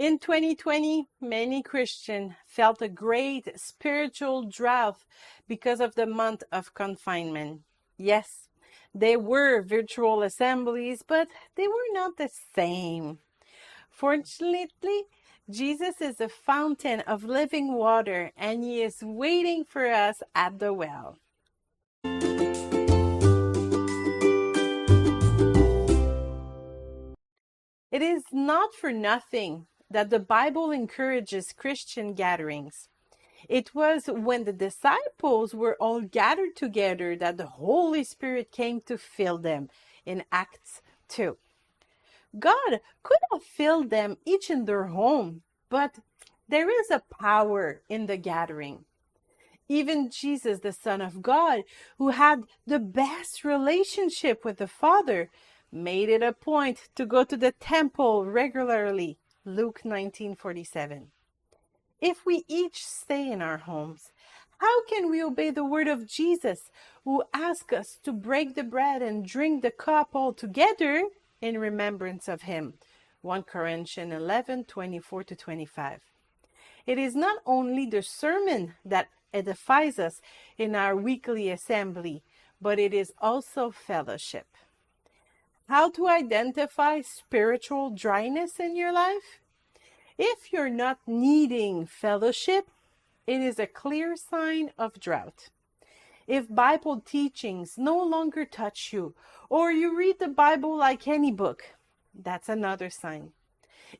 In 2020, many Christians felt a great spiritual drought because of the month of confinement. Yes, there were virtual assemblies, but they were not the same. Fortunately, Jesus is a fountain of living water and he is waiting for us at the well. It is not for nothing that the Bible encourages Christian gatherings. It was when the disciples were all gathered together that the Holy Spirit came to fill them in Acts 2. God could have filled them each in their home, but there is a power in the gathering. Even Jesus, the Son of God, who had the best relationship with the Father, made it a point to go to the temple regularly. Luke 19:47. If we each stay in our homes, how can we obey the word of Jesus, who asks us to break the bread and drink the cup all together in remembrance of him? 1 Corinthians 11:24 to 25. It is not only the sermon that edifies us in our weekly assembly, but it is also fellowship. How to identify spiritual dryness in your life? If you're not needing fellowship, it is a clear sign of drought. If Bible teachings no longer touch you, or you read the Bible like any book, that's another sign.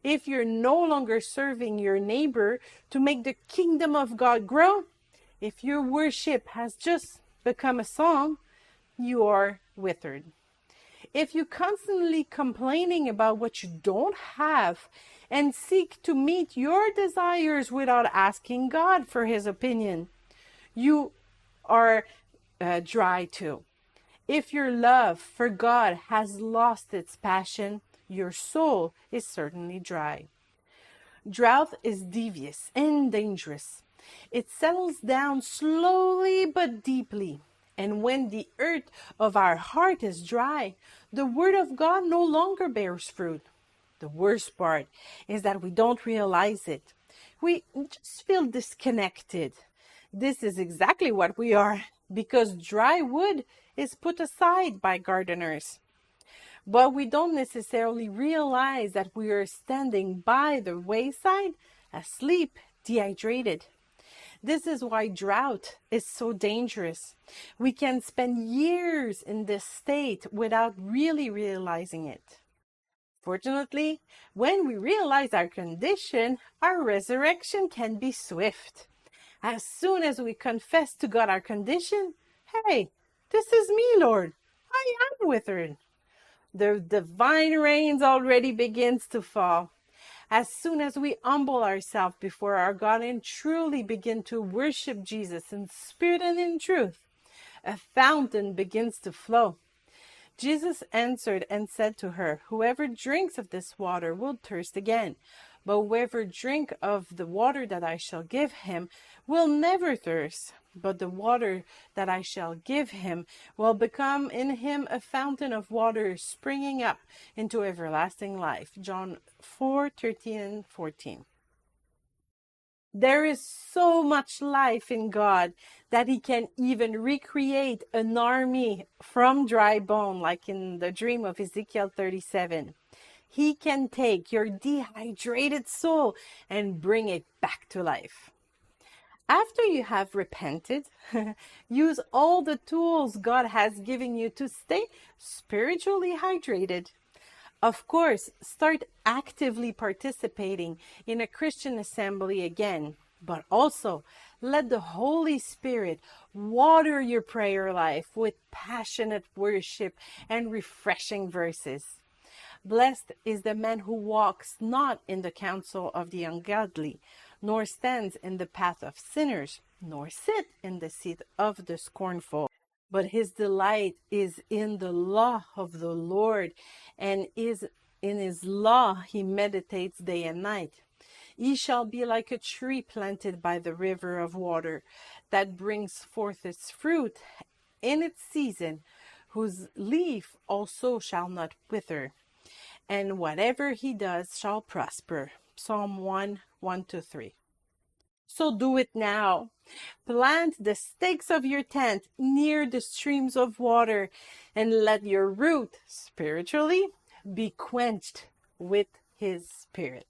If you're no longer serving your neighbor to make the kingdom of God grow, if your worship has just become a song, you are withered. If you're constantly complaining about what you don't have and seek to meet your desires without asking God for his opinion, you are uh, dry too. If your love for God has lost its passion, your soul is certainly dry. Drought is devious and dangerous. It settles down slowly but deeply. And when the earth of our heart is dry, the word of God no longer bears fruit. The worst part is that we don't realize it. We just feel disconnected. This is exactly what we are because dry wood is put aside by gardeners. But we don't necessarily realize that we are standing by the wayside, asleep, dehydrated. This is why drought is so dangerous. We can spend years in this state without really realizing it. Fortunately, when we realize our condition, our resurrection can be swift. As soon as we confess to God our condition, hey, this is me, Lord. I am withered. The divine rains already begins to fall as soon as we humble ourselves before our God and truly begin to worship Jesus in spirit and in truth, a fountain begins to flow. Jesus answered and said to her, Whoever drinks of this water will thirst again, but whoever drink of the water that I shall give him will never thirst but the water that I shall give him will become in him a fountain of water springing up into everlasting life. John 4 13 14. There is so much life in God that He can even recreate an army from dry bone, like in the dream of Ezekiel 37. He can take your dehydrated soul and bring it back to life. After you have repented, use all the tools God has given you to stay spiritually hydrated. Of course, start actively participating in a Christian assembly again, but also let the Holy Spirit water your prayer life with passionate worship and refreshing verses. Blessed is the man who walks not in the counsel of the ungodly nor stands in the path of sinners, nor sit in the seat of the scornful. But his delight is in the law of the Lord, and is in his law he meditates day and night. He shall be like a tree planted by the river of water, that brings forth its fruit in its season, whose leaf also shall not wither, and whatever he does shall prosper. Psalm 1 1 to 3. So do it now. Plant the stakes of your tent near the streams of water and let your root spiritually be quenched with his spirit.